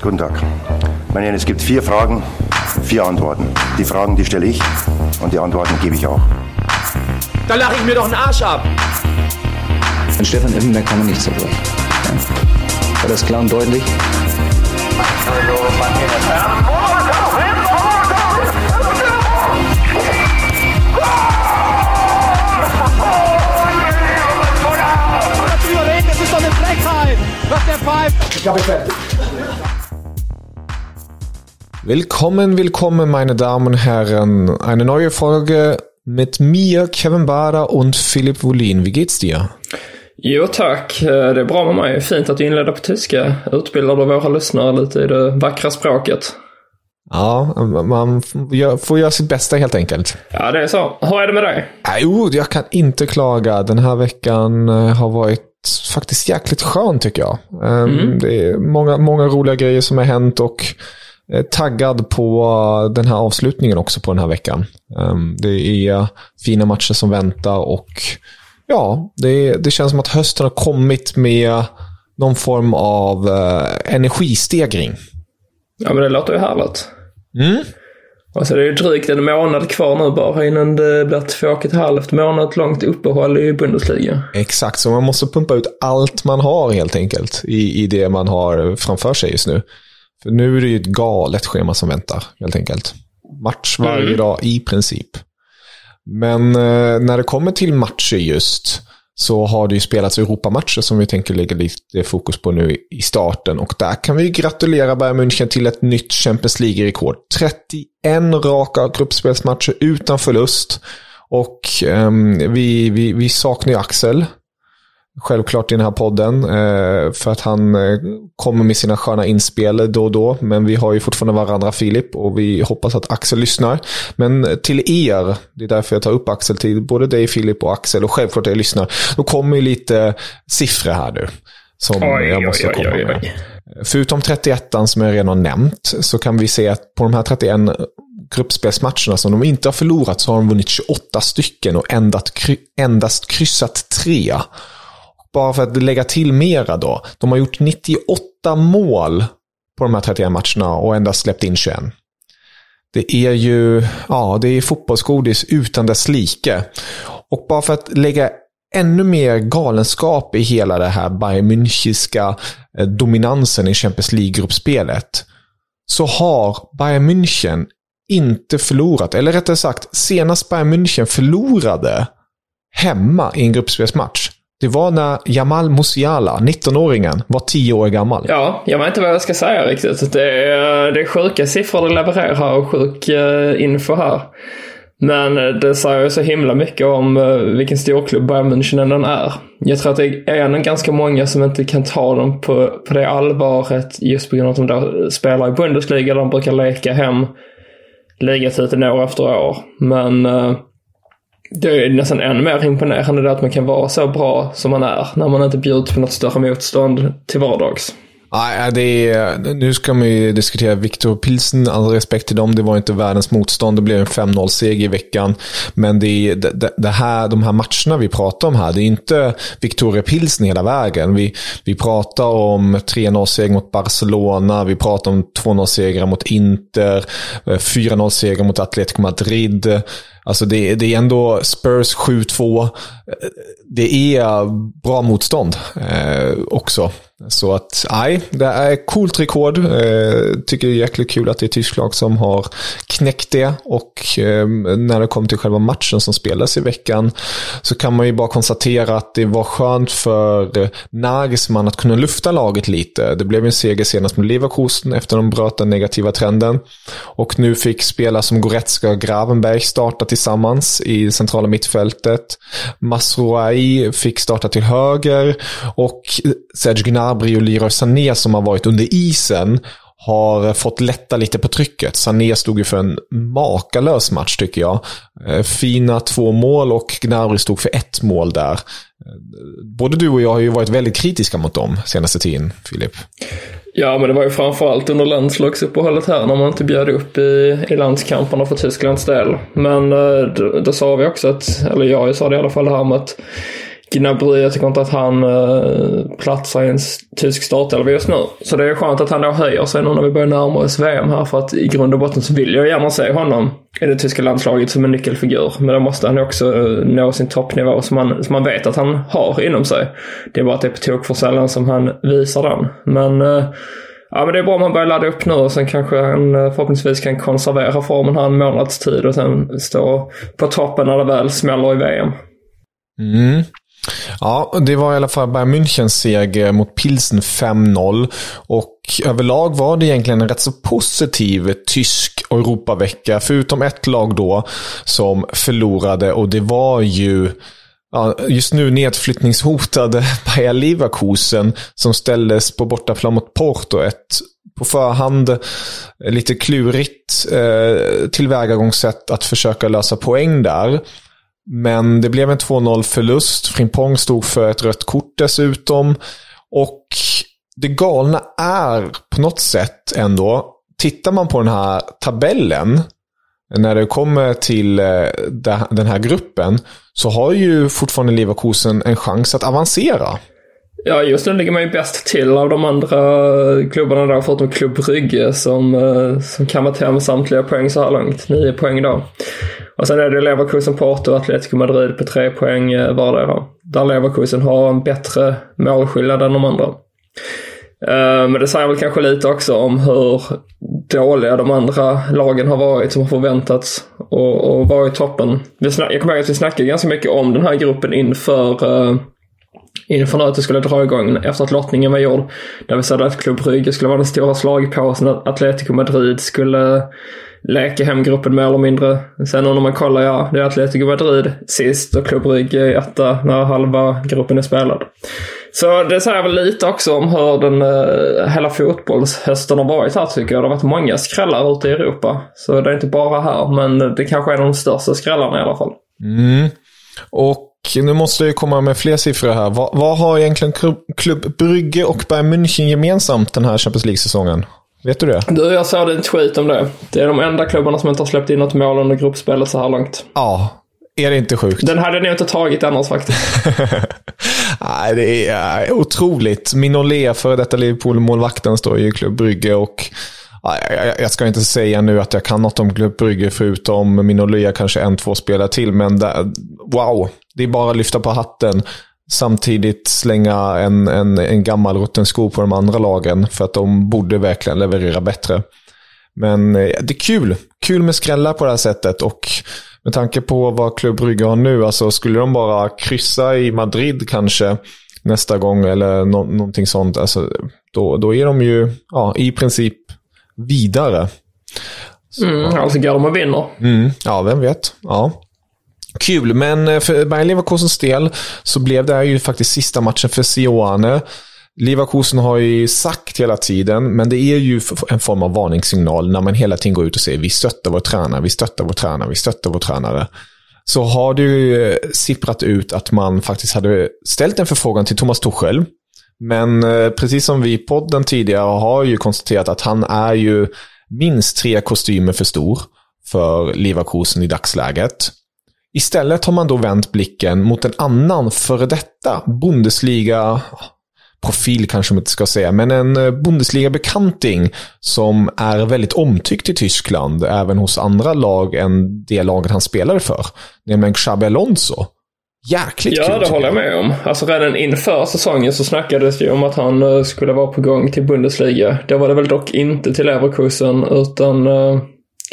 Guten Tag. Meine Herren, es gibt vier Fragen, vier Antworten. Die Fragen, die stelle ich und die Antworten gebe ich auch. Da lache ich mir doch einen Arsch ab. An Stefan Effenberg kann man nicht zerbrechen. Ja. War das klar und deutlich? Das ist doch eine Frechheit, was der pfeift. Ich ich fertig. Willkommen, willkommen meine Damen und Herren. Eine neue Folge mit mir, Kevin Bada und Philipp Wolin. Wie geht's dir? Jo tack, det är bra med mig. Fint att du inleder på tyska. Utbildar du våra lyssnare lite i det vackra språket. Ja, man får göra sitt bästa helt enkelt. Ja, det är så. Hur är det med dig? Jo, jag kan inte klaga. Den här veckan eh, har varit faktiskt jäkligt skön tycker jag. Mm. Det är många, många roliga grejer som har hänt och eh, taggad på den här avslutningen också på den här veckan. Ehm, det är fina matcher som väntar och ja, det, det känns som att hösten har kommit med någon form av eh, energistegring. Ja, men det låter ju härligt. Mm. Alltså det är ju drygt en månad kvar nu bara innan det blir två och ett halvt månad långt uppehåll i Bundesliga. Exakt, så man måste pumpa ut allt man har helt enkelt i, i det man har framför sig just nu. För nu är det ju ett galet schema som väntar helt enkelt. Match varje mm. dag i princip. Men eh, när det kommer till matcher just så har det ju spelats Europamatcher som vi tänker lägga lite fokus på nu i starten. Och där kan vi gratulera Bayern München till ett nytt Champions League-rekord. 31 raka gruppspelsmatcher utan förlust. Och um, vi, vi, vi saknar ju Axel självklart i den här podden. Eh, för att han eh, kommer med sina sköna inspel då och då. Men vi har ju fortfarande varandra Filip och vi hoppas att Axel lyssnar. Men till er, det är därför jag tar upp Axel till både dig Filip och Axel och självklart er lyssnar. Då kommer ju lite siffror här nu. Som oj, jag måste oj, komma oj, med. Förutom 31 som jag redan har nämnt så kan vi se att på de här 31 gruppspelsmatcherna som de inte har förlorat så har de vunnit 28 stycken och endast, endast kryssat tre bara för att lägga till mera då. De har gjort 98 mål på de här 31 matcherna och endast släppt in 21. Det är ju, ja, det är fotbollsgodis utan dess like. Och bara för att lägga ännu mer galenskap i hela det här Bayern Münchiska eh, dominansen i Champions League-gruppspelet så har Bayern München inte förlorat, eller rättare sagt, senast Bayern München förlorade hemma i en gruppspelsmatch det var när Jamal Musiala, 19-åringen, var 10 år gammal. Ja, jag vet inte vad jag ska säga riktigt. Det är, det är sjuka siffror du levererar och sjuk eh, info här. Men eh, det säger ju så himla mycket om eh, vilken storklubb Bayern München den är. Jag tror att det är nog ganska många som inte kan ta dem på, på det allvaret just på grund av att de där spelar i Bundesliga. De brukar leka hem ligatiteln år efter år. Men uh, det är nästan ännu mer imponerande att man kan vara så bra som man är när man inte bjuds på något större motstånd till vardags. Nej, äh, det är, nu ska man ju diskutera Viktor Pilsen, all respekt till dem. Det var inte världens motstånd. Det blev en 5-0-seger i veckan. Men det, är, det, det, här, de här matcherna vi pratar om här, det är inte Victoria Pilsen hela vägen. Vi, vi pratar om 3-0-seger mot Barcelona, vi pratar om 2-0-segrar mot Inter, eh, 4-0-seger mot Atletico Madrid. Alltså det, det är ändå Spurs 7-2. Eh, det är bra motstånd eh, också. Så att, nej, det är coolt rekord. Eh, tycker det är jäkligt kul att det är Tyskland som har knäckt det. Och eh, när det kommer till själva matchen som spelas i veckan så kan man ju bara konstatera att det var skönt för Nagelsmann att kunna lufta laget lite. Det blev en seger senast med Leverkusen efter de bröt den negativa trenden. Och nu fick spelare som Goretzka och Gravenberg starta tillsammans i centrala mittfältet. Masrouai fick starta till höger och Serge Gnabry och Leroy Sané som har varit under isen har eh, fått lätta lite på trycket. Sané stod ju för en makalös match tycker jag. Eh, fina två mål och Gnabry stod för ett mål där. Eh, både du och jag har ju varit väldigt kritiska mot dem senaste tiden, Filip. Ja, men det var ju framförallt under landslagsuppehållet här när man inte bjöd upp i, i landskamperna för Tysklands del. Men då, då sa vi också att, eller jag sa det i alla fall här med att Gnabry, jag tycker inte att han eh, platsar i en tysk startelva just nu. Så det är skönt att han då höjer sig nu när vi börjar närma oss VM här för att i grund och botten så vill jag gärna se honom i det tyska landslaget som en nyckelfigur. Men då måste han också eh, nå sin toppnivå som man, som man vet att han har inom sig. Det är bara att det är på tok för sällan som han visar den. Men eh, Ja men det är bra om han börjar ladda upp nu och sen kanske han förhoppningsvis kan konservera formen här en månads tid och sen stå på toppen när det väl smäller i VM. Mm. Ja, det var i alla fall Bayern Münchens seger mot Pilsen 5-0. Och överlag var det egentligen en rätt så positiv tysk Europavecka. Förutom ett lag då som förlorade och det var ju ja, just nu nedflyttningshotade Bayer Leverkusen som ställdes på bortaplan mot Porto. Ett på förhand lite klurigt eh, tillvägagångssätt att försöka lösa poäng där. Men det blev en 2-0 förlust. Frimpong stod för ett rött kort dessutom. Och det galna är på något sätt ändå, tittar man på den här tabellen, när det kommer till eh, den här gruppen, så har ju fortfarande Leverkusen en chans att avancera. Ja, just nu ligger man ju bäst till av de andra eh, klubbarna där, förutom Klubb Brygge som, eh, som kammat hem samtliga poäng så här långt. Nio poäng då. Och sen är det Leverkusen, Porto och Atletico Madrid på tre poäng eh, vardera. Där Leverkusen har en bättre målskillnad än de andra. Men det säger väl kanske lite också om hur dåliga de andra lagen har varit som har förväntats och, och vara toppen. jag kommer ihåg att vi snackade ganska mycket om den här gruppen inför inför nu att det skulle dra igång efter att lottningen var gjord. Där vi sa att Klubb Brygge skulle vara den stora slagpåsen, att Atletico Madrid skulle leka hem gruppen mer eller mindre. Sen när man kollar, ja, det är Atletico Madrid sist och Klubb Brygge etta när halva gruppen är spelad. Så det säger väl lite också om hur den eh, hela fotbollshösten har varit här tycker jag. Det har varit många skrällar ute i Europa. Så det är inte bara här, men det kanske är de största skrällarna i alla fall. Mm. Och nu måste jag komma med fler siffror här. Vad, vad har egentligen Klubb Brygge och Bayern München gemensamt den här Champions League-säsongen? Vet du det? Du, jag såg en tweet om det. Det är de enda klubbarna som inte har släppt in något mål under gruppspelet så här långt. Ja, är det inte sjukt? Den hade ni inte tagit annars faktiskt. Nej, det är otroligt. Minolet, före detta Liverpool-målvakten, står ju i Klubb Brygge och jag ska inte säga nu att jag kan något om Club Brygge förutom Minolia kanske en, två spelare till. Men det, wow, det är bara att lyfta på hatten. Samtidigt slänga en, en, en gammal rutten sko på de andra lagen för att de borde verkligen leverera bättre. Men eh, det är kul. Kul med skrällar på det här sättet och med tanke på vad Klubb Brygge har nu, alltså skulle de bara kryssa i Madrid kanske nästa gång eller no någonting sånt, alltså, då, då är de ju ja, i princip vidare. Mm, alltså går de och vinner. Mm, ja, vem vet. Ja. Kul, men eh, för Bayern Leverkusens del så blev det här ju faktiskt sista matchen för Sioane. Leverkusen har ju sagt hela tiden, men det är ju en form av varningssignal när man hela tiden går ut och säger vi stöttar vår tränare, vi stöttar vår tränare, vi stöttar vår tränare. Så har det ju eh, sipprat ut att man faktiskt hade ställt en förfrågan till Thomas Tuchel. Men eh, precis som vi i podden tidigare har ju konstaterat att han är ju minst tre kostymer för stor för Leverkusen i dagsläget. Istället har man då vänt blicken mot en annan före detta Bundesliga ah, profil kanske man inte ska säga, men en eh, Bundesliga-bekanting som är väldigt omtyckt i Tyskland, även hos andra lag än det laget han spelade för. Nämligen Xabi Alonso jäkligt ja, kul. Ja, det håller jag med om. Alltså redan inför säsongen så snackades det ju om att han uh, skulle vara på gång till Bundesliga. Det var det väl dock inte till Leverkusen utan uh,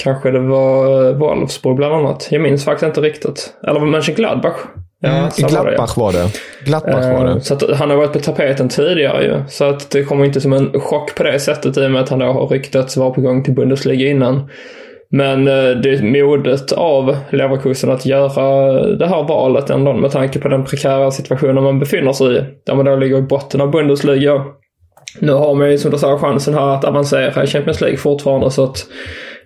kanske det var uh, Wolfsburg bland annat. Jag minns faktiskt inte riktigt. Eller var Mönchengladbach? Ja, mm, Gladbach var det. Gladbach var det. Så att han har varit på tapeten tidigare ju. Så att det kommer inte som en chock på det sättet i och med att han då har ryktats vara på gång till Bundesliga innan. Men eh, det är modet av Leverkusen att göra det här valet ändå med tanke på den prekära situationen man befinner sig i. Där man då ligger i botten av Bundesliga. Nu har man ju som du sa chansen här att avancera i Champions League fortfarande så att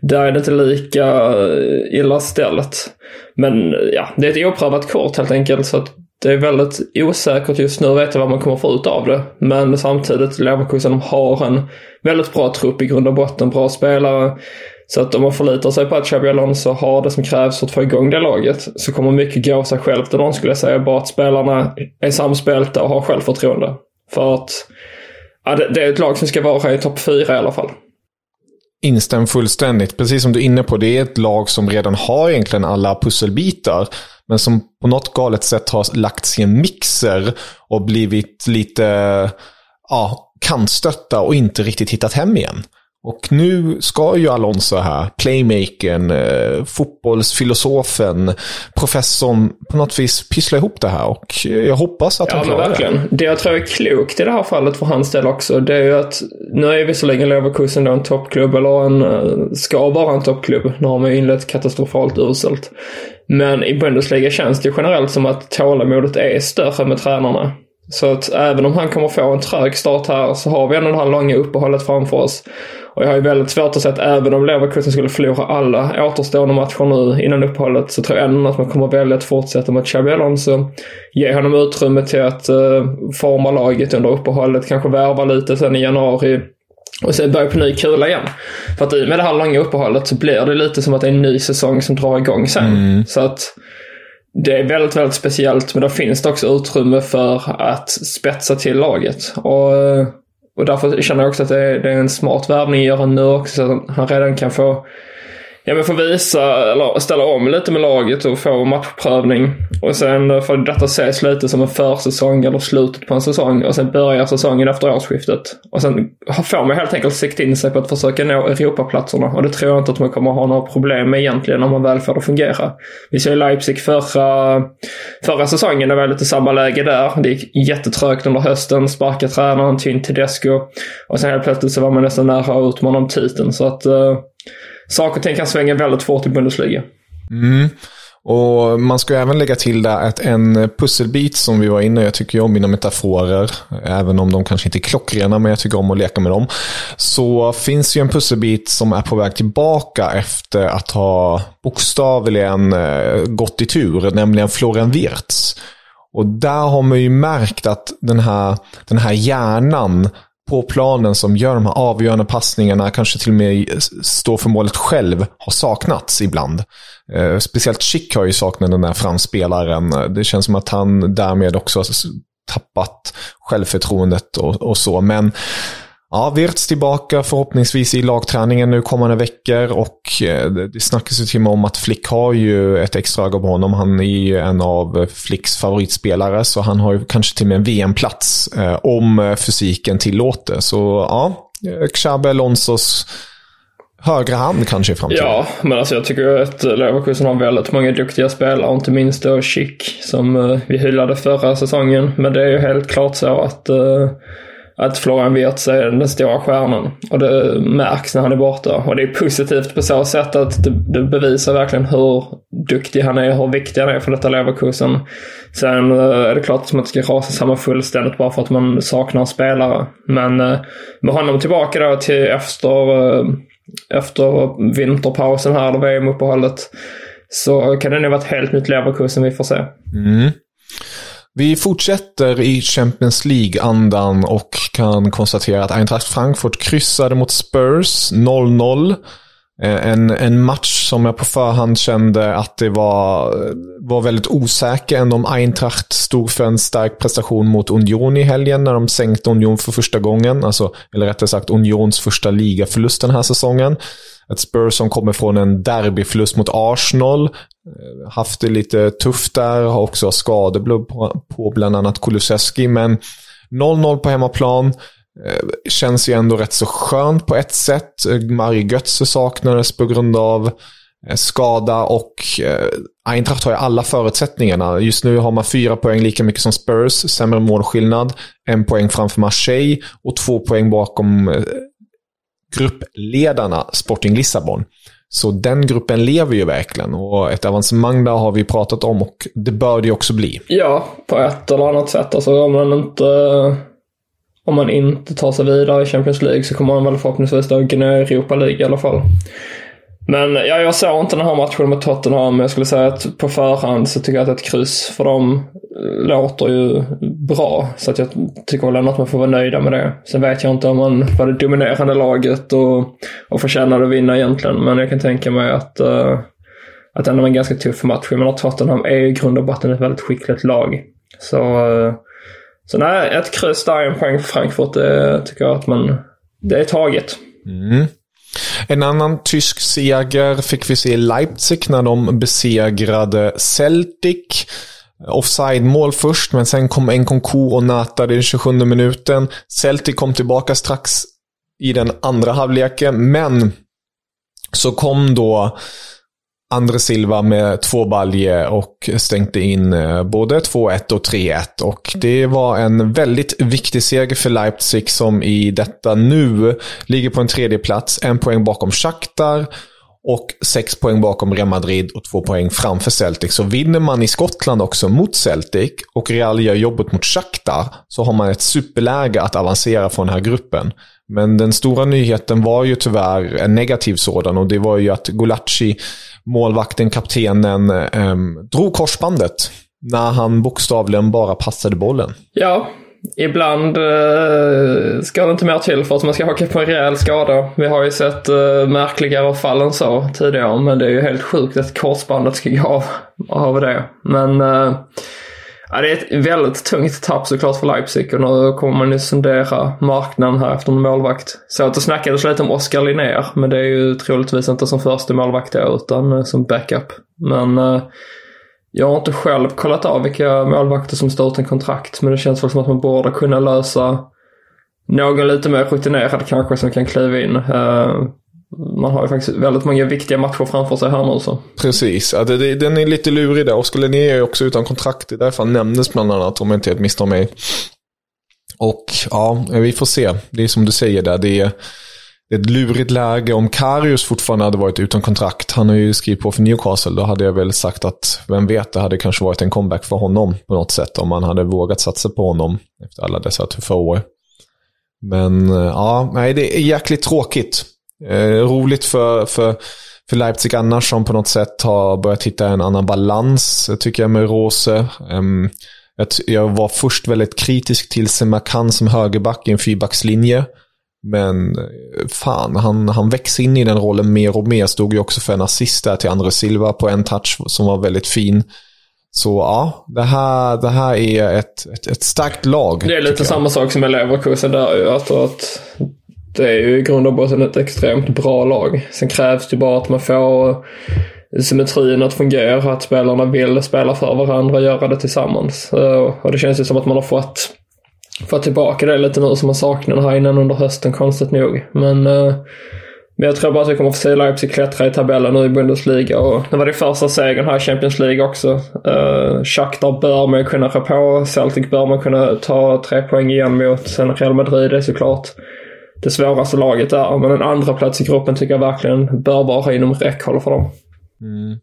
där är det inte lika eh, illa ställt. Men eh, ja, det är ett oprövat kort helt enkelt så att det är väldigt osäkert just nu att veta vad man kommer få ut av det. Men samtidigt, Leverkusen har en väldigt bra trupp i grund och botten, bra spelare. Så att om man förlitar sig på att Xabi Alonso har det som krävs för att få igång det laget så kommer mycket gå sig självt någon skulle jag säga. Bara att spelarna är samspelta och har självförtroende. För att ja, det, det är ett lag som ska vara i topp fyra i alla fall. Instäm fullständigt. Precis som du är inne på, det är ett lag som redan har egentligen alla pusselbitar. Men som på något galet sätt har lagts i en mixer och blivit lite ja, kantstötta och inte riktigt hittat hem igen. Och nu ska ju Alonso här, playmakern, eh, fotbollsfilosofen, professorn på något vis pyssla ihop det här. Och jag hoppas att ja, han klarar men verkligen. det. Det jag tror är klokt i det här fallet för hans del också, det är ju att nu är visserligen Leverkusen då en toppklubb, eller en, eh, ska vara en toppklubb. Nu har man ju inlett katastrofalt uselt. Men i Bundesliga känns det generellt som att tålamodet är större med tränarna. Så att även om han kommer få en trög start här så har vi ändå det här långa uppehållet framför oss. Och jag har ju väldigt svårt att säga att även om Leverkusen skulle förlora alla återstående matcher nu innan uppehållet så tror jag ändå att man kommer välja att fortsätta med Xabi Alonso. Ge honom utrymme till att uh, forma laget under uppehållet, kanske värva lite sen i januari. Och sen börja på ny kula igen. För att i med det här långa uppehållet så blir det lite som att det är en ny säsong som drar igång sen. Mm. Så att det är väldigt, väldigt speciellt. Men då finns det också utrymme för att spetsa till laget. Och, eh, och därför känner jag också att det är, det är en smart värvning att göra nu också. Så att han redan kan få ja, men få visa, eller ställa om lite med laget och få matchprövning. Och sen eh, får detta ses lite som en försäsong eller slutet på en säsong. Och sen börjar säsongen efter årsskiftet. Och sen får man helt enkelt sikta in sig på att försöka nå Europaplatserna. Och det tror jag inte att man kommer ha några problem med egentligen om man väl får det att fungera. Vi såg Leipzig förra, förra säsongen, det var lite samma läge där. Det gick jättetrögt under hösten, sparka tränaren, Tyn Tedesco. Och sen helt plötsligt så var man nästan nära att utmana om titeln. Så att uh, saker och ting kan svänga väldigt fort i Bundesliga. Mm. Och man ska även lägga till där att en pusselbit som vi var inne jag tycker om mina metaforer, även om de kanske inte är klockrena, men jag tycker om att leka med dem. Så finns ju en pusselbit som är på väg tillbaka efter att ha bokstavligen eh, gått i tur, nämligen Florian Wirtz. Och där har man ju märkt att den här, den här hjärnan på planen som gör de här avgörande passningarna, kanske till och med står för målet själv, har saknats ibland. Eh, speciellt Schick har ju saknat den där framspelaren. Det känns som att han därmed också har tappat självförtroendet och, och så. Men Ja, Wirtz tillbaka förhoppningsvis i lagträningen nu kommande veckor och eh, det snackas ju till och med om att Flick har ju ett extra öga på honom. Han är ju en av Flicks favoritspelare så han har ju kanske till och med en VM-plats eh, om eh, fysiken tillåter. Så ja, eh, Xabi Alonsos högra hand kanske i framtiden. Ja, men alltså jag tycker att Leverkusen har väldigt många duktiga spelare, inte minst då Schick som vi hyllade förra säsongen. Men det är ju helt klart så att att Florian Wirtz är den stora stjärnan. Och det märks när han är borta. Och det är positivt på så sätt att det, det bevisar verkligen hur duktig han är, hur viktig han är för detta Leverkusen. Sen eh, är det klart att man inte ska rasa samman fullständigt bara för att man saknar spelare. Men eh, med honom tillbaka då till efter, eh, efter vinterpausen här, eller VM-uppehållet, så kan det nog vara ett helt nytt Leverkusen vi får se. Mm. Vi fortsätter i Champions League-andan och kan konstatera att Eintracht Frankfurt kryssade mot Spurs 0-0. Eh, en, en match som jag på förhand kände att det var, var väldigt osäker. Ändå om Eintracht stod för en stark prestation mot Union i helgen när de sänkte Union för första gången. Alltså, eller rättare sagt Unions första ligaförlust den här säsongen. Ett Spurs som kommer från en derbyförlust mot Arsenal. Eh, haft det lite tufft där, har också skador på, bland annat Kulusevski. Men 0-0 på hemmaplan. Eh, känns ju ändå rätt så skönt på ett sätt. Mari Götze saknades på grund av eh, skada och Eintracht har ju alla förutsättningarna. Just nu har man fyra poäng, lika mycket som Spurs, sämre målskillnad, en poäng framför Marseille och två poäng bakom gruppledarna Sporting Lissabon. Så den gruppen lever ju verkligen och ett avancemang där har vi pratat om och det bör det också bli. Ja, på ett eller annat sätt. Alltså om man inte, om man inte tar sig vidare i Champions League så kommer man väl förhoppningsvis då gnö Europa League i alla fall. Men ja, jag såg inte den här matchen mot Tottenham. Men jag skulle säga att på förhand så tycker jag att ett kryss för dem eh, låter ju bra. Så att jag tycker väl ändå att man får vara nöjda med det. Sen vet jag inte om man var det dominerande laget och, och förtjänade att vinna egentligen. Men jag kan tänka mig att, uh, att det ändå var en ganska tuff match. Jag menar Tottenham är ju i grund och botten ett väldigt skickligt lag. Så, uh, så nej, ett kryss där, en poäng för Frankfurt, det tycker jag att man... Det är taget. Mm. En annan tysk seger fick vi se i Leipzig när de besegrade Celtic. Offside-mål först, men sen kom Nkunku och nätade i den 27 minuten. Celtic kom tillbaka strax i den andra halvleken, men så kom då Andre Silva med två balje och stängde in eh, både 2-1 och 3-1. Och det var en väldigt viktig seger för Leipzig som i detta nu ligger på en tredje plats. En poäng bakom Shakhtar och sex poäng bakom Real Madrid och två poäng framför Celtic. Så vinner man i Skottland också mot Celtic och Real gör jobbet mot Shakhtar så har man ett superläge att avancera från den här gruppen. Men den stora nyheten var ju tyvärr en negativ sådan och det var ju att Gulacsi målvakten, kaptenen, eh, drog korsbandet när han bokstavligen bara passade bollen. Ja, ibland eh, ska det inte mer till för att man ska haka på en rejäl skada. Vi har ju sett eh, märkligare fall än så tidigare, men det är ju helt sjukt att korsbandet ska gå av, av det. Men eh, Ja, det är ett väldigt tungt tapp såklart för Leipzig och nu kommer man ju sondera marknaden här efter en målvakt. Så att det snackades lite om Oskar Linnér, men det är ju troligtvis inte som första målvakt då, utan eh, som backup. Men eh, jag har inte själv kollat av vilka målvakter som står utan kontrakt, men det känns väl som att man borde kunna lösa någon lite mer rutinerad kanske som kan kliva in. Eh, man har ju faktiskt väldigt många viktiga matcher framför sig här nu så. Precis, ja, det, det, den är lite lurig där. Oskar Linné är också utan kontrakt. Det är därför han nämndes bland annat, om jag inte helt misstar mig. Och ja, vi får se. Det är som du säger där, det är, det är ett lurigt läge. Om Karius fortfarande hade varit utan kontrakt, han har ju skrivit på för Newcastle, då hade jag väl sagt att, vem vet, det hade kanske varit en comeback för honom på något sätt. Om man hade vågat satsa på honom efter alla dessa tuffa år. Men eh, ja, nej, det är jäkligt tråkigt. Eh, roligt för, för, för Leipzig annars som på något sätt har börjat hitta en annan balans tycker jag med Rose. Um, jag, jag, var först väldigt kritisk till Semakan som högerback i en fyrbackslinje. Men fan, han, han växer in i den rollen mer och mer. Stod ju också för en assist där till André Silva på en touch som var väldigt fin. Så ja, det här, det här är ett, ett, ett starkt lag. Det är lite samma sak som med Leverkusen där. Jag tror att det är ju i grund och botten ett extremt bra lag. Sen krävs det bara att man får symmetrin att fungera, att spelarna vill spela för varandra och göra det tillsammans. Eh, och det känns ju som att man har fått, fått tillbaka det lite nu som man saknade här innan under hösten, konstigt nog. Men, eh, men jag tror bara att vi kommer få se Leipzig klättra i tabellen nu i Bundesliga och det var det första segern här i Champions League också. Uh, Shakhtar bör man kunna rå på. Celtic bör man kunna ta tre poäng igen mot. Sen Real Madrid är såklart det svåraste laget där. Men en andra plats i gruppen tycker jag verkligen bör vara inom räckhåll för dem. Mm.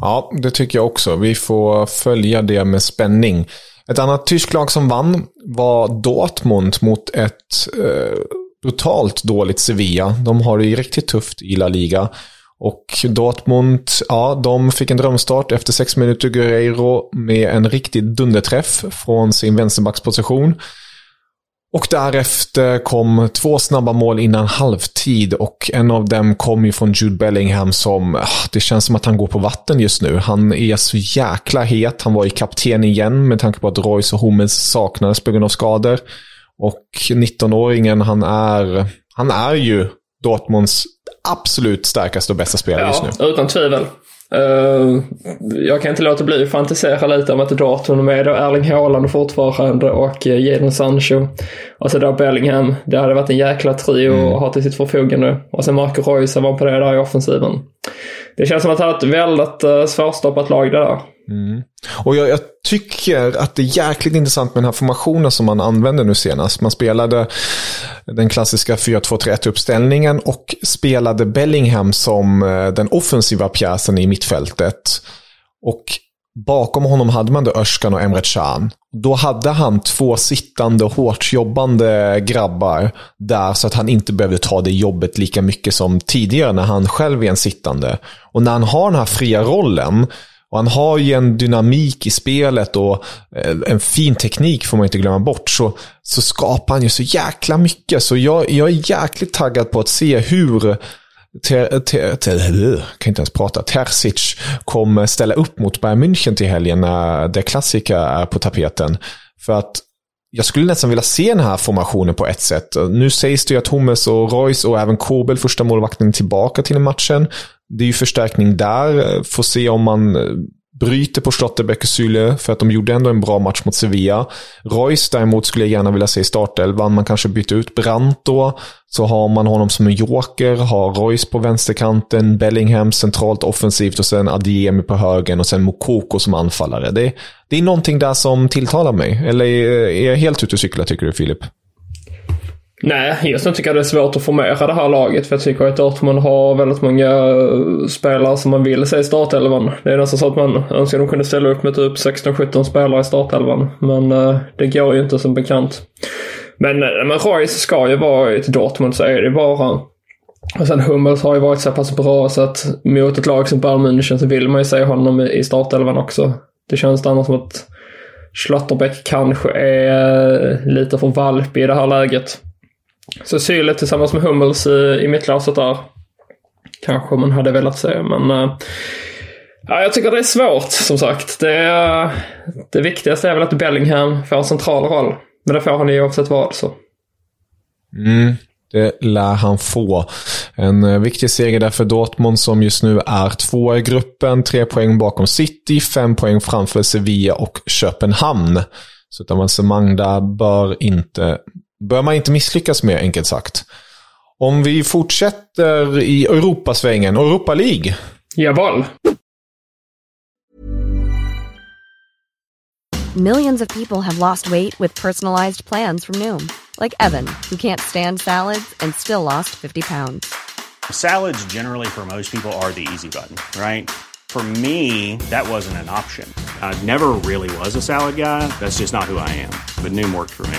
Ja, det tycker jag också. Vi får följa det med spänning. Ett annat tyskt lag som vann var Dortmund mot ett eh, brutalt dåligt Sevilla. De har det ju riktigt tufft i La Liga. Och Dortmund, ja, de fick en drömstart efter sex minuter Guerreiro med en riktig dunderträff från sin vänsterbacksposition. Och därefter kom två snabba mål innan halvtid och en av dem kom ju från Jude Bellingham som, ah, det känns som att han går på vatten just nu. Han är så jäkla het. Han var ju kapten igen med tanke på att Royce och Hummels saknades på grund av skador. Och 19-åringen, han är, han är ju Dortmunds absolut starkaste och bästa spelare just nu. Ja, utan tvivel. Uh, jag kan inte låta bli att fantisera lite om att Dortmund med då Erling Haaland fortfarande och uh, Jadon Sancho. Och så då Bellingham. Det hade varit en jäkla trio mm. att ha till sitt förfogande. Och sen Marco Reus var på det där i offensiven. Det känns som att det har ett väldigt uh, svårstoppat lag det där. Mm. Och jag, jag, tycker att det är jäkligt intressant med den här formationen som man använde nu senast. Man spelade den klassiska 4-2-3-1-uppställningen och spelade Bellingham som eh, den offensiva pjäsen i mittfältet. Och bakom honom hade man då Örskan och Emre Can. Då hade han två sittande, hårt jobbande grabbar där så att han inte behövde ta det jobbet lika mycket som tidigare när han själv är en sittande. Och när han har den här fria rollen och han har ju en dynamik i spelet och eh, en fin teknik får man inte glömma bort. Så, så skapar han ju så jäkla mycket. Så jag, jag är jäkligt taggad på att se hur ter, ter, ter, kan inte ens prata. Terzic kommer ställa upp mot Bayern München till helgen när det klassiska är på tapeten. För att jag skulle nästan vilja se den här formationen på ett sätt. Nu sägs det ju att Hummels och Royce och även Kobel, första målvakten, är tillbaka till matchen. Det är ju förstärkning där. Får se om man eh, bryter på Schlotterbeck och Syle för att de gjorde ändå en bra match mot Sevilla. Royce däremot skulle jag gärna vilja se i startelvan. Man kanske byter ut Brant då. Så har man honom som en joker, har Royce på vänsterkanten, Bellingham centralt offensivt och sen Adiemi på högen och sen Mokoko som anfallare. Det, det är någonting där som tilltalar mig. Eller eh, är jag helt ute och cyklar tycker du Filip? Nej, just nu tycker jag det är svårt att formera det här laget. För jag tycker att Dortmund har väldigt många eh, spelare som man vill se i startelvan. Det är nästan så att man önskar att de kunde ställa upp med typ 16-17 spelare i startelvan. Men eh, det går ju inte som bekant. Men, eh, men Royce ska ju vara i Dortmund så är det bara. Och sen Hummels har ju varit så pass bra så att mot ett lag som Bayern München så vill man ju se honom i startelvan också. Det känns annars som att Schlotterbeck kanske är lite för valpig i det här läget. Så Syle tillsammans med Hummels i, i mittlåset där. Kanske man hade velat se, men... Uh, ja, jag tycker det är svårt, som sagt. Det, uh, det viktigaste är väl att Bellingham får en central roll. Men det får han ju oavsett vad, så. Mm, det lär han få. En uh, viktig seger där för Dortmund som just nu är två i gruppen. Tre poäng bakom City, fem poäng framför Sevilla och Köpenhamn. Så ett avancemang där bör inte bör man inte misslyckas med, enkelt sagt. Om vi fortsätter i Europasvängen, Europa League. Jawohl. Millions of people have lost weight with personalized plans from Noom. Like Evan, who can't stand salads and still lost 50 pounds. Salads generally for most people are the easy button, right? For me, that wasn't an option. I never really was a salad guy. That's just not who I am. But Noom worked for me.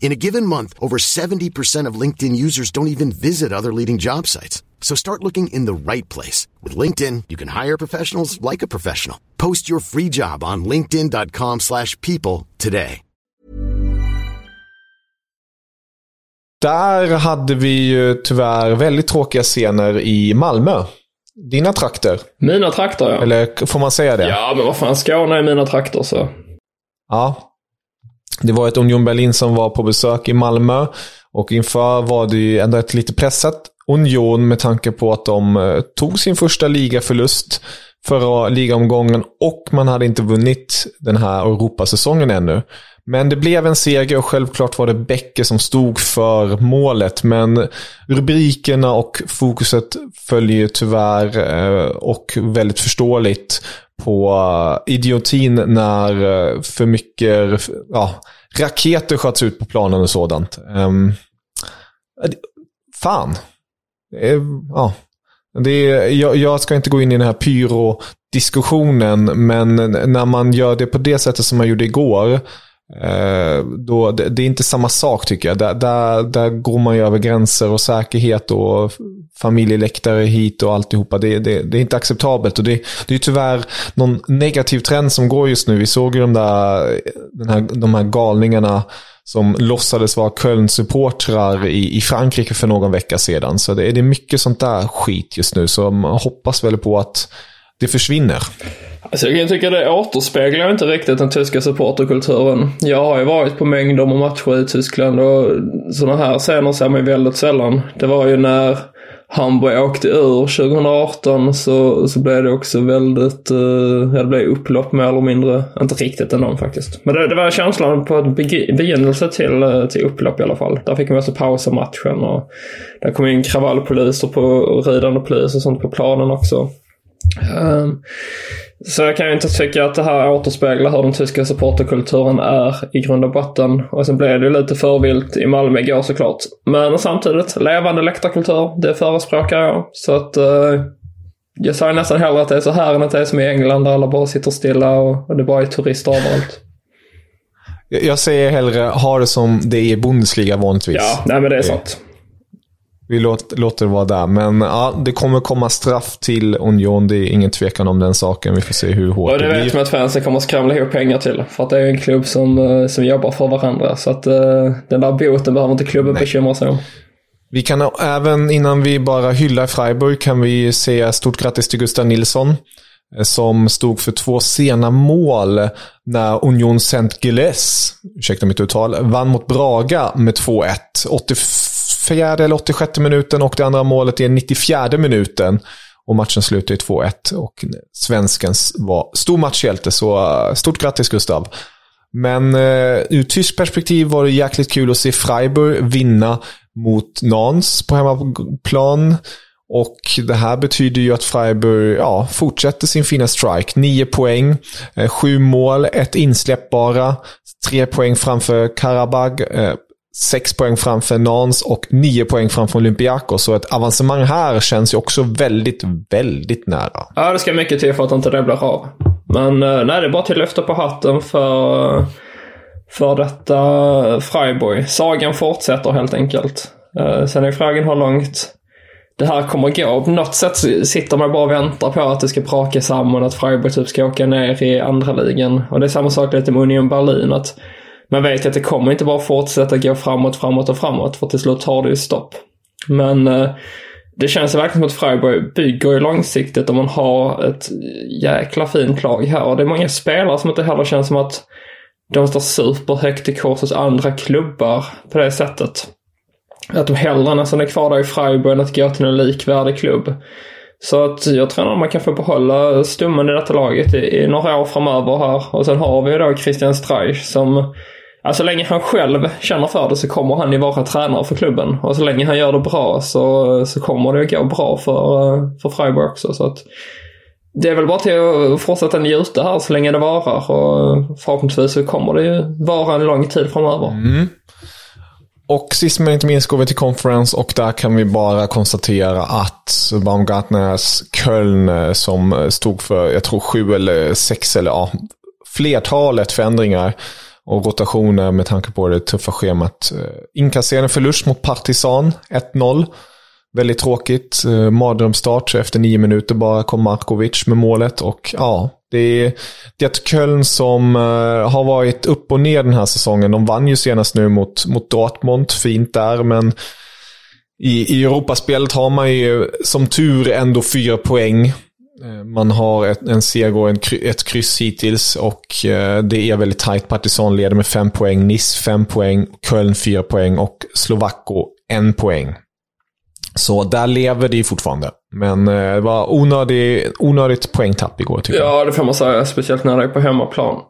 In a given month, over 70% of LinkedIn users don't even visit other leading job sites. So start looking in the right place. With LinkedIn, you can hire professionals like a professional. Post your free job on linkedin.com slash people today. Där hade vi ju tyvärr väldigt tråkiga scener i Malmö. Dina trakter. Mina trakter, ja. Eller får man säga det? Ja, men vad fan, Skåne är mina trakter så. Ja, det var ett Union Berlin som var på besök i Malmö. Och inför var det ju ändå ett lite pressat Union med tanke på att de eh, tog sin första ligaförlust förra ligaomgången och man hade inte vunnit den här Europasäsongen ännu. Men det blev en seger och självklart var det Bäcke som stod för målet. Men rubrikerna och fokuset följer tyvärr eh, och väldigt förståeligt på eh, idiotin när eh, för mycket ja, raketer sköts ut på planen och sådant. Um, fan. Ja. Det är, jag, jag, ska inte gå in i den här pyro-diskussionen, men när man gör det på det sättet som man gjorde igår, Eh, då, det, det, är inte samma sak tycker jag. Där, där, där går man ju över gränser och säkerhet och familjeläktare hit och alltihopa. Det, det, det är inte acceptabelt och det, det är tyvärr någon negativ trend som går just nu. Vi såg ju de där den här, de här galningarna som låtsades vara Köln-supportrar i, i Frankrike för någon vecka sedan. Så det, det är mycket sånt där skit just nu. Så man hoppas väl på att det försvinner. Alltså jag tycker det återspeglar inte riktigt den tyska supporterkulturen. Jag har ju varit på mängder med matcher i Tyskland och sådana här scener ser man ju väldigt sällan. Det var ju när Hamburg åkte ur 2018 så, så blev det också väldigt, uh, ja det blev upplopp mer eller mindre. Inte riktigt ändå faktiskt. Men det, det var känslan på en begynnelse till, eh, till upplopp i alla fall. Där fick man också pausa matchen och där kom in kravallpoliser på ridande polis och sånt på planen också. Um, så jag kan ju inte tycka att det här återspeglar hur den tyska supporterkulturen är i grund och botten. Och sen blev det ju lite förvilt i Malmö igår såklart. Men samtidigt, levande läktarkultur, det förespråkar jag. Så att uh, jag säger nästan hellre att det är så här än att det är som i England där alla bara sitter stilla och, och det bara är turister överallt. Jag säger hellre ha det som det är i Bundesliga vanligtvis. Ja, nej men det är sant. Vi låter, låter det vara där. Men ja, det kommer komma straff till Union. Det är ingen tvekan om den saken. Vi får se hur hårt det blir. Och det vet man att fansen kommer skramla ihop pengar till. För att det är en klubb som, eh, som jobbar för varandra. Så att uh, den där boten behöver inte klubben Nej. bekymra sig om. Vi kan även, innan vi bara hyllar Freiburg, kan vi säga stort grattis till Gustav Nilsson. Eh, som stod för två sena mål när Union Saint-Gilles, ursäkta mitt uttal, vann mot Braga med 2-1. 84 eller 86 minuten och det andra målet är 94 minuten. Och matchen slutar i 2-1 och svenskens var stor matchhjälte, så eh, stort grattis Gustav. Men eh, ur tyskt perspektiv var det jäkligt kul att se Freiburg vinna mot Nans på hemmaplan. Och det här betyder ju att Freiburg ja, fortsätter sin fina strike. Nio poäng, eh, sju mål, ett insläpp bara. Tre poäng framför Karabag. Eh, sex poäng framför Nans och nio poäng framför Olympiakos. Så ett avancemang här känns ju också väldigt, väldigt nära. Ja, det ska mycket till för att inte det blir av. Men eh, nej, det är bara till att lyfta på hatten för, för detta Freiburg. Sagan fortsätter helt enkelt. Eh, sen är frågan hur långt det här kommer gå. På något sätt sitter man bara och väntar på att det ska praka samman, att Freiburg typ ska åka ner i andra ligan. Och det är samma sak lite med Union Berlin. att man vet att det kommer inte bara fortsätta gå framåt, framåt och framåt för till slut tar det ju stopp. Men eh, det känns verkligen som att Freiburg bygger ju långsiktigt och man har ett jäkla fint lag här. Och det är många spelare som inte heller känns som att de står superhögt i kurs hos andra klubbar på det sättet. Att de hellre nästan är kvar där i Freiburg än att gå till en likvärdig klubb. Så att jag tror att man kan få behålla stummen i detta laget i, i några år framöver här. Och sen har vi ju då Christian Streich som Alltså, så länge han själv känner för det så kommer han ju vara tränare för klubben. Och så länge han gör det bra så, så kommer det att gå bra för, för Freiburg också. Så att det är väl bara till att fortsätta njuta här så länge det varar. Och förhoppningsvis så kommer det ju vara en lång tid framöver. Mm. Och sist men inte minst går vi till conference och där kan vi bara konstatera att Baumgartners Köln eh, som stod för, jag tror sju eller sex eller ja, flertalet förändringar och rotationer med tanke på det tuffa schemat. Eh, Inkasserade en förlust mot Partisan, 1-0. Väldigt tråkigt. Eh, mardrömsstart, efter nio minuter bara kom Markovic med målet. Och ja, det är, det är ett Köln som eh, har varit upp och ner den här säsongen. De vann ju senast nu mot, mot Dortmund, fint där, men i, i Europaspelet har man ju som tur ändå fyra poäng. Eh, man har ett, en seger och en, ett kryss hittills och eh, det är väldigt tajt. Partisan leder med fem poäng, Nice fem poäng, Köln fyra poäng och Slovakko en poäng. Så där lever det fortfarande. Men eh, det var onödig, onödigt poängtapp igår tycker jag. Ja, det får man säga. Speciellt när det är på hemmaplan.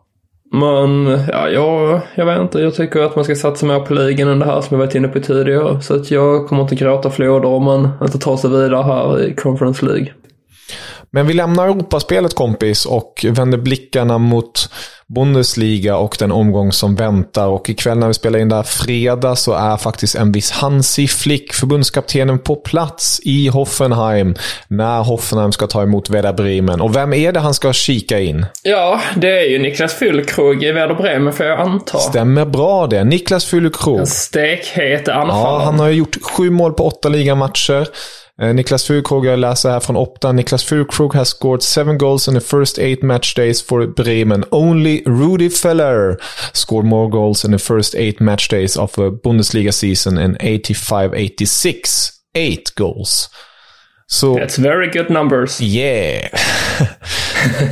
Men ja, jag, jag vet inte. Jag tycker att man ska satsa mer på ligan än det här som jag varit inne på tidigare. Så att jag kommer inte gråta floder om man inte tar sig vidare här i Conference League. Men vi lämnar Europaspelet kompis och vänder blickarna mot Bundesliga och den omgång som väntar. Och ikväll när vi spelar in där fredag så är faktiskt en viss Hansi Flick, förbundskaptenen, på plats i Hoffenheim när Hoffenheim ska ta emot Werder Bremen. Och vem är det han ska kika in? Ja, det är ju Niklas Füllkrog i Werder Bremen får jag anta. Stämmer bra det. Niklas Füllkrog. En stekhet anfallare. Ja, han har gjort sju mål på åtta ligamatcher. Eh, Niklas Füllkrog, jag läser här från Opta. Niklas Füllkrog has scored seven goals in the first eight match days for Bremen. Only Rudi Feller scored more goals in the first eight match days of a Bundesliga season in 85-86. Eight goals. Så, That's very good numbers. yeah.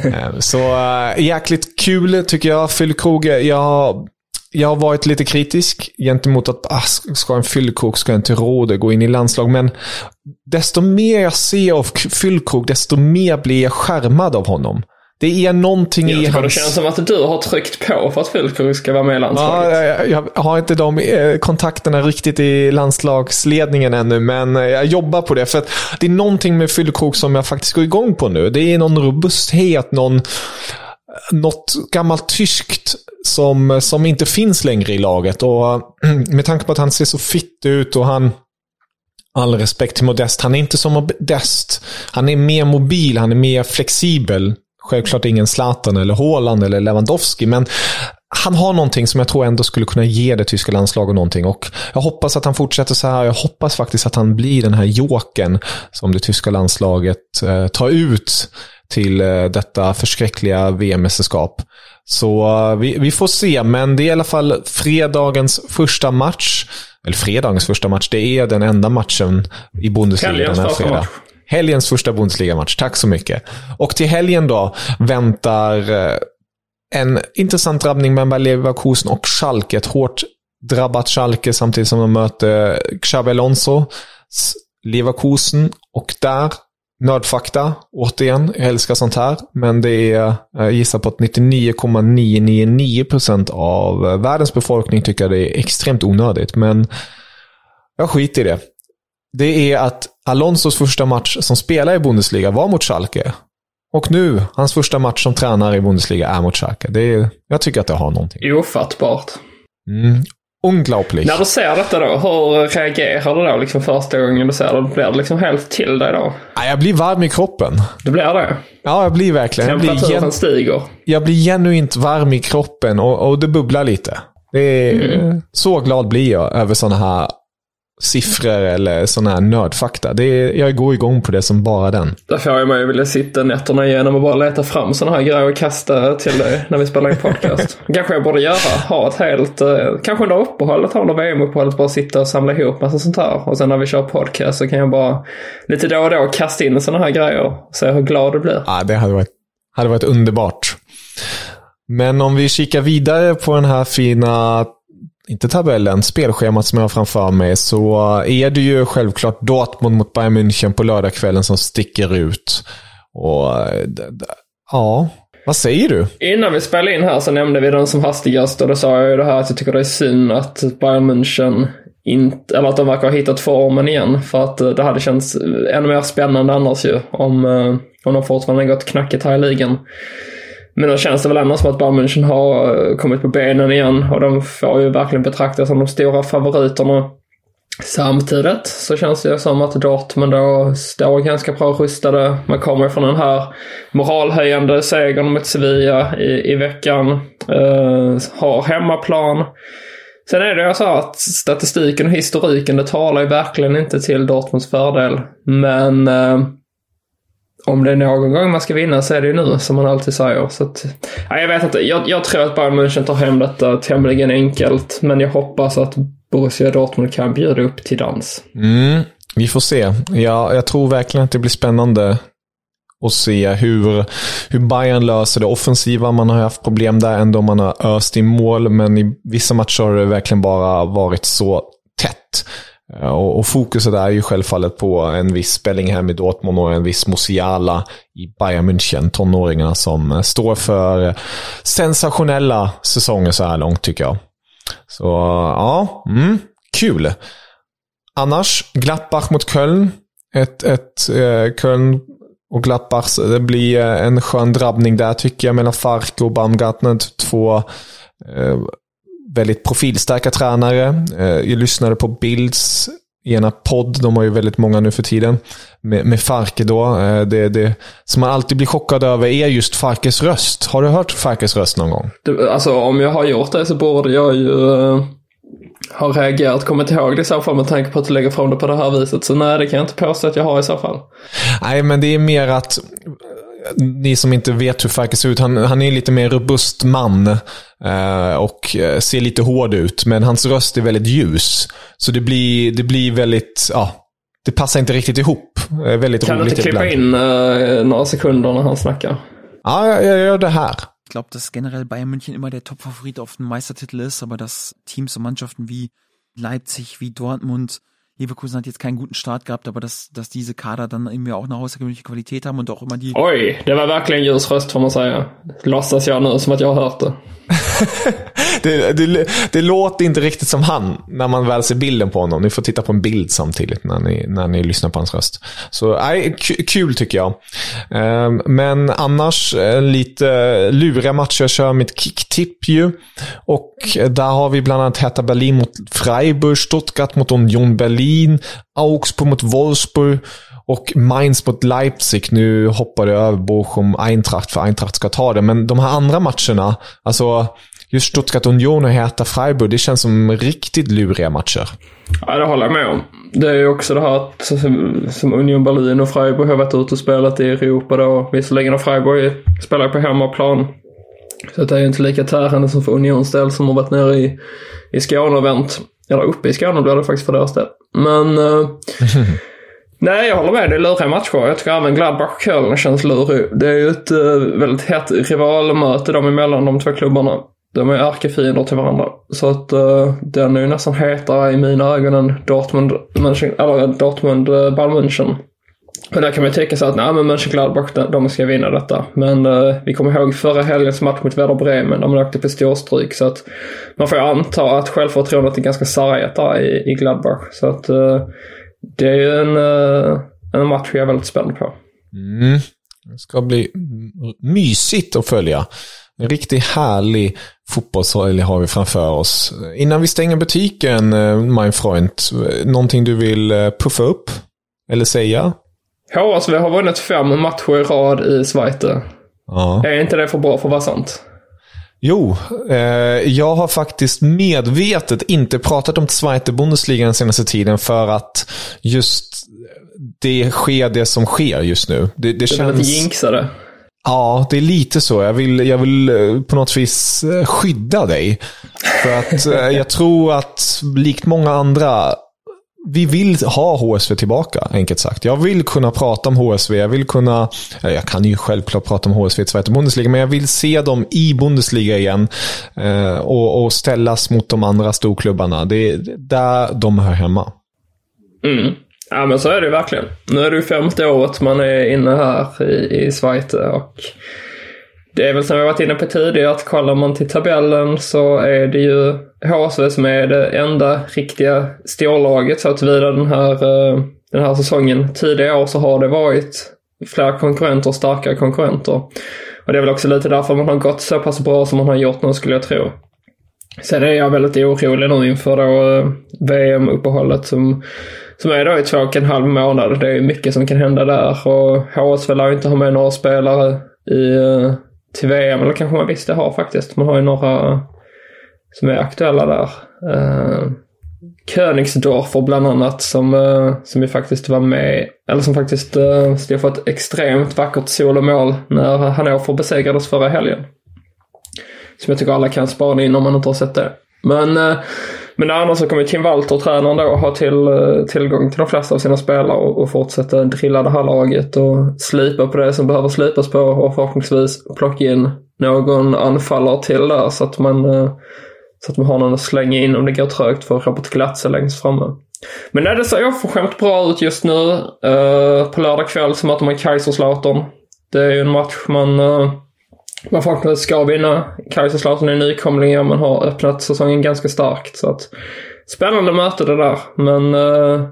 Eh, Så uh, jäkligt kul tycker jag. Füllkrog, jag jag har varit lite kritisk gentemot att ah, ska en fyllkrok, ska inte Rode gå in i landslag. Men desto mer jag ser av fyllkrok, desto mer blir jag skärmad av honom. Det är någonting jag i hans... Det känns som att du har tryckt på för att Füllkrog ska vara med i landslaget. Ja, jag, jag har inte de eh, kontakterna riktigt i landslagsledningen ännu, men eh, jag jobbar på det. För att det är någonting med Füllkrok som jag faktiskt går igång på nu. Det är någon robusthet, någon något gammalt tyskt som, som inte finns längre i laget. Och eh, med tanke på att han ser så fitt ut och han... All respekt till Modest. Han är inte som Modest. Han är mer mobil, han är mer flexibel. Självklart ingen Zlatan eller Haaland eller Lewandowski, men han har någonting som jag tror ändå skulle kunna ge det tyska landslaget någonting. Och jag hoppas att han fortsätter så här. Jag hoppas faktiskt att han blir den här joken som det tyska landslaget eh, tar ut till eh, detta förskräckliga VM-mästerskap. Så uh, vi, vi, får se, men det är i alla fall fredagens första match. Eller fredagens första match, det är den enda matchen i Bundesliga den här fredag. Helgens första Bundesliga-match, tack så mycket. Och till helgen då väntar uh, en intressant drabbning mellan Leverkusen och Schalke. Ett hårt drabbat Schalke samtidigt som de möter Xabi Alonso. Leverkusen och där Nördfakta, återigen, jag älskar sånt här. Men det är, jag gissar på att 99,999% av världens befolkning tycker det är extremt onödigt. Men jag skiter i det. Det är att Alonsos första match som spelare i Bundesliga var mot Schalke. Och nu, hans första match som tränare i Bundesliga är mot Schalke. Det är, jag tycker att det har någonting. Ofattbart. Mm. Unglaublich. När du ser detta då, hur reagerar du då liksom första gången du ser det? Blir det liksom helt till dig då? jag blir varm i kroppen. Det blir det? Ja, jag blir verkligen. Temperaturen jag blir stiger? Jag blir genuint varm i kroppen och, och det bubblar lite. Det är, mm. Så glad blir jag över sådana här siffror eller sådana här nördfakta. Det är, jag går igång på det som bara den. Där får jag mig vilja sitta nätterna igenom och bara leta fram sådana här grejer och kasta till dig när vi spelar in podcast. kanske jag borde göra. Ha ett helt, eh, kanske under uppehållet, ha under VM-uppehållet, bara sitta och samla ihop massa sånt här. Och sen när vi kör podcast så kan jag bara lite då och då kasta in sådana här grejer och se hur glad du blir. Ja, det hade varit, hade varit underbart. Men om vi kikar vidare på den här fina inte tabellen, spelschemat som jag har framför mig, så är det ju självklart Dortmund mot Bayern München på lördagskvällen som sticker ut. Och ja, vad säger du? Innan vi spelade in här så nämnde vi den som hastigast och då sa jag ju det här att jag tycker det är synd att Bayern München inte, eller att de verkar ha hittat formen igen. För att eh, det hade känts eh, ännu mer spännande annars ju om, eh, om de fortfarande gått knackigt här i ligan. Men då känns det väl ändå som att Bayern München har eh, kommit på benen igen och de får ju verkligen betraktas som de stora favoriterna. Samtidigt så känns det som att Dortmund då står ganska bra rustade. Man kommer från den här moralhöjande segern mot Sevilla i, i veckan. Uh, har hemmaplan. Sen är det ju så att statistiken och historiken det talar ju verkligen inte till Dortmunds fördel. Men uh, om det är någon gång man ska vinna så är det ju nu, som man alltid säger. Så att, ja, jag vet inte. Jag, jag tror att Bayern München tar hem detta tämligen enkelt. Men jag hoppas att Borussia Dortmund kan bjuda upp till dans. Mm, vi får se. Ja, jag tror verkligen att det blir spännande att se hur, hur Bayern löser det offensiva. Man har haft problem där ändå man har öst i mål, men i vissa matcher har det verkligen bara varit så tätt. Eh, och, och, fokuset är ju självfallet på en viss Bellingham i Dortmund och en viss Musiala i Bayern München. Tonåringarna som eh, står för sensationella säsonger så här långt tycker jag. Så ja, mm, kul. Annars, Gladbach mot Köln. Ett, ett eh, Köln och Gladbach. Det blir eh, en skön drabbning där tycker jag mellan Fark och Baumgartner. Två eh, väldigt profilstarka tränare. Eh, jag lyssnade på Bilds ena podd, de har ju väldigt många nu för tiden, med, med Farke då. Eh, det, det som man alltid blir chockad över är just Farkes röst. Har du hört Farkes röst någon gång? Det, alltså om jag har gjort det så borde jag ju uh, ha reagerat, kommit ihåg det i så fall med tanke på att du lägger fram det på det här viset. Så nej, det kan jag inte påstå att jag har i så fall. Nej, men det är mer att ni som inte vet hur Farke ser ut, han, han är lite mer robust man eh, och eh, ser lite hård ut. Men hans röst är väldigt ljus. Så det blir, det blir väldigt, ja, det passar inte riktigt ihop. Eh, väldigt kan roligt du inte klippa ibland. in uh, några sekunder när han snackar? Ja, jag, jag gör det här. Ich glaube, dass generell Bayern München immer der Top-Favorit auf den Meistertitel ist, aber dass Teams und Mannschaften wie Leipzig, wie Dortmund, Leverkusen hat jetzt keinen guten Start gehabt, aber dass, dass diese Kader dann irgendwie auch eine außergewöhnliche Qualität haben und auch immer die. Oj, det var verkligen ljus röst får man säga. Låtsas jag nu som att jag har hört det. det, det, det låter inte riktigt som han när man väl ser bilden på honom. Ni får titta på en bild samtidigt när ni, när ni lyssnar på hans röst. Så nej, kul tycker jag. Ehm, Men annars eh, lite luriga matcher. Jag kör mitt kicktipp ju. Och där har vi bland annat Hertha Berlin mot Freiburg, Stuttgart mot Union Berlin, Augsburg mot Wolfsburg. Och Mainz mot Leipzig. Nu hoppar jag över Bochum Eintracht för Eintracht ska ta det. Men de här andra matcherna, alltså just Stuttgart Union och Hertha Freiburg, det känns som riktigt luriga matcher. Ja, det håller jag med om. Det är ju också det här att som Union Berlin och Freiburg har varit ute och spelat i Europa då. Visserligen har Freiburg spelat på hemmaplan. Så det är ju inte lika tärande som för Unions del som har varit nere i, i Skåne och vänt. Eller uppe i Skåne blir det faktiskt för deras del. Men... Uh, Nej, jag håller med. Det är luriga matcher. Jag tycker även Gladbach-Köln känns lurig. Det är ju ett uh, väldigt hett rivalmöte dem emellan, de två klubbarna. De är ärkefiender till varandra. Så att uh, den är ju nästan hetare i mina ögon än Dortmund, München, eller Dortmund uh, Bayern München. Och där kan man ju tänka sig att nej men Mönchengladbach, de ska vinna detta. Men eh, vi kommer ihåg förra helgens match mot Werder Bremen där man åkte på storstryk. Så att man får ju anta att självförtroendet är ganska sargat där i, i Gladbach. Så att eh, det är ju en, eh, en match jag är väldigt spänd på. Mm. Det ska bli mysigt att följa. En riktigt härlig fotbollshelg har vi framför oss. Innan vi stänger butiken, eh, mein Freund, någonting du vill eh, puffa upp? Eller säga? HSV har vunnit fem matcher i rad i Zweite. Ja. Är inte det för bra för att vara sant? Jo, eh, jag har faktiskt medvetet inte pratat om Zweite Bundesliga den senaste tiden för att just det sker det som sker just nu. Det, det du känns... vill inte jinxa det? Ja, det är lite så. Jag vill, jag vill på något vis skydda dig. För att jag tror att likt många andra vi vill ha HSV tillbaka, enkelt sagt. Jag vill kunna prata om HSV. Jag vill kunna... Eh, jag kan ju självklart prata om HSV i Zweite Bundesliga, men jag vill se dem i Bundesliga igen. Eh, och, och, ställas mot de andra storklubbarna. Det är där de hör hemma. Mm. Ja, men så är det verkligen. Nu är det ju femte året man är inne här i, i Zweite och det är väl som jag varit inne på tidigare att kollar man till tabellen så är det ju HSV som är det enda riktiga storlaget så att vidare den här, eh, den här säsongen. Tidigare år så har det varit fler konkurrenter, starkare konkurrenter. Och det är väl också lite därför man har gått så pass bra som man har gjort nu skulle jag tro. Sen är jag väldigt orolig nu inför då eh, VM-uppehållet som, som är då i två och en halv månad. Det är mycket som kan hända där och HSV lär ju inte ha med några spelare i eh, till VM, eller kanske man visst det har faktiskt. Man har ju några som är aktuella där. Eh, Königsdorfer bland annat som, uh, som ju faktiskt var med, eller som faktiskt eh, uh, stod för ett extremt vackert solomål när Hannover besegrades förra helgen. Som jag tycker alla kan spara in om man inte har sett det. Men uh, men annars så kommer Tim Walter, tränaren då, ha till, tillgång till de flesta av sina spelare och, och fortsätta drilla det här laget och slipa på det som behöver slipas på och förhoppningsvis plocka in någon anfallare till där så att man, så att man har någon att slänga in om det går trögt för Robert Glatze längst framme. Men nej, det ser oförskämt bra ut just nu. Uh, på lördag kväll så möter man Kaiserslautern. Det är ju en match man uh, man faktiskt ska vinna. Kaiserslautern är nykomlingar men har öppnat säsongen ganska starkt. Så att, spännande möte det där. Men uh,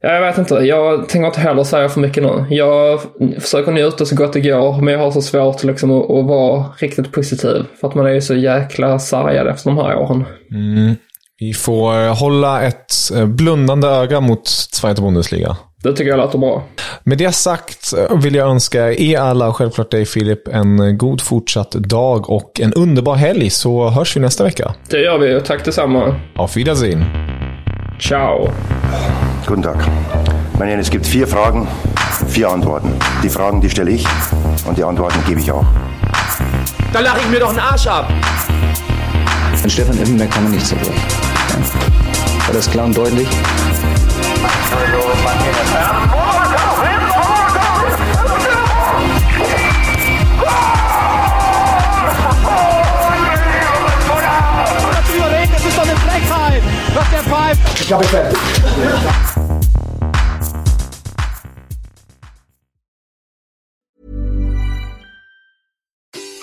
jag vet inte. Jag tänker inte heller säga för mycket nu. Jag försöker njuta så gott det går, men jag har så svårt liksom, att, att vara riktigt positiv. För att man är ju så jäkla sargad efter de här åren. Mm. Vi får hålla ett eh, blundande öga mot Zweite Bundesliga. Det tycker jag låter bra. Med det sagt vill jag önska er alla, och självklart dig Filip, en god fortsatt dag och en underbar helg så hörs vi nästa vecka. Det gör vi och tack detsamma. Auf Wiedersehen. Ciao. Guten Tag. Meine Herren, es gibt vier Fragen, vier Antworten. Die Fragen, die stelle ich und die Antworten gebe ich auch. Da lache ich mir doch einen Arsch ab. An Stefan Effenberg kann man nicht zerbrechen. Ja. War das klar und deutlich? Das überlegt, das ist doch eine Frechheit. Was der pfeift. Ich glaube, ich fertig.